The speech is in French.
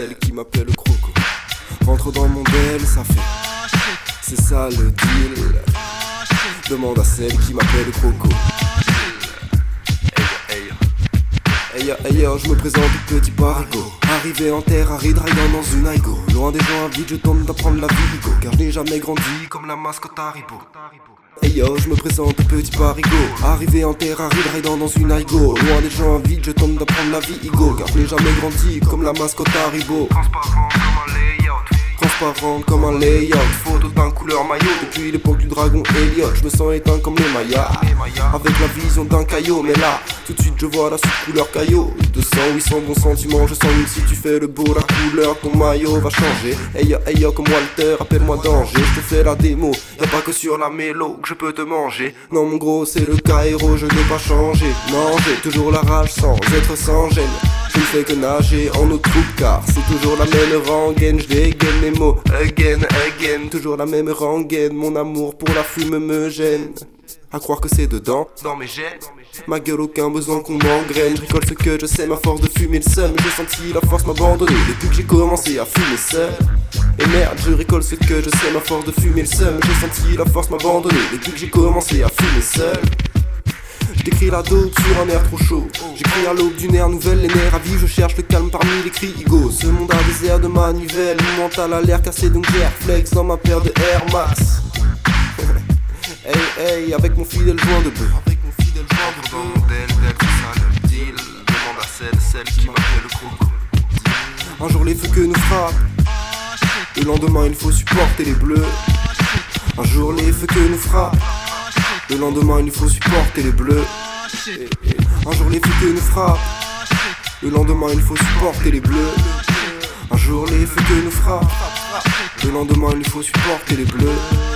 celle qui m'appelle croco. Rentre dans mon bel, ça fait. C'est ça le deal. Demande à celle qui m'appelle le croco. Hey yo, je me présente petit parigo Arrivé en terre, aride, dans une aigo. Loin des gens avides, je tente d'apprendre la vie Car je n'ai jamais grandi comme la mascotte Haribo. Hey yo, je me présente petit parigo Arrivé en terre, aride, raidant dans une aigo. Loin des gens avides, je tente d'apprendre la vie Car je n'ai jamais grandi comme la mascotte Haribo. Transparent transparent comme un layout Photo d'un couleur maillot Depuis l'époque du dragon Elliot. Je me sens éteint comme les Mayas. Avec la vision d'un caillot Mais là, tout de suite je vois la sous-couleur caillot. 200, 800 bons sentiments Je sens que si tu fais le beau La couleur, ton maillot va changer. Hey yo, hey comme Walter, appelle-moi danger. Je te fais la démo Y'a pas que sur la mélo que je peux te manger. Non mon gros, c'est le Cairo, je n'ai pas Non, j'ai toujours la rage sans être sans gêne je ne fais que nager en eau troupe car c'est toujours la même rengaine Je dégaine mes mots again, again Toujours la même rengaine Mon amour pour la fume me gêne à croire que c'est dedans, dans mes gènes. Ma gueule, aucun besoin qu'on m'engraine. Je ce que je sais, ma force de fumer le seul. Mais j'ai senti la force m'abandonner depuis que j'ai commencé à fumer seul. Et merde, je récolte ce que je sais, ma force de fumer le seul. J'ai senti la force m'abandonner depuis que j'ai commencé à fumer seul. J'écris la dope sur un air trop chaud. J'écris à l'aube d'une ère nouvelle, les nerfs à vie, je cherche le calme parmi les cris ego. Ce monde a des airs de manivelle, mon mental a l'air cassé donc j'ai flex dans ma paire de Air Max. hey hey, avec mon fidèle joint de bœuf. Avec mon fidèle joint de le deal. Demande à celle, celle qui m'appelle le croco. Un jour les feux que nous frappent, le lendemain il faut supporter les bleus. Un jour les feux que nous frappent. Le lendemain, il faut supporter les bleus. Un jour, les feux nous frappent. Le lendemain, il faut supporter les bleus. Un jour, les feux nous frappent. Le lendemain, il faut supporter les bleus.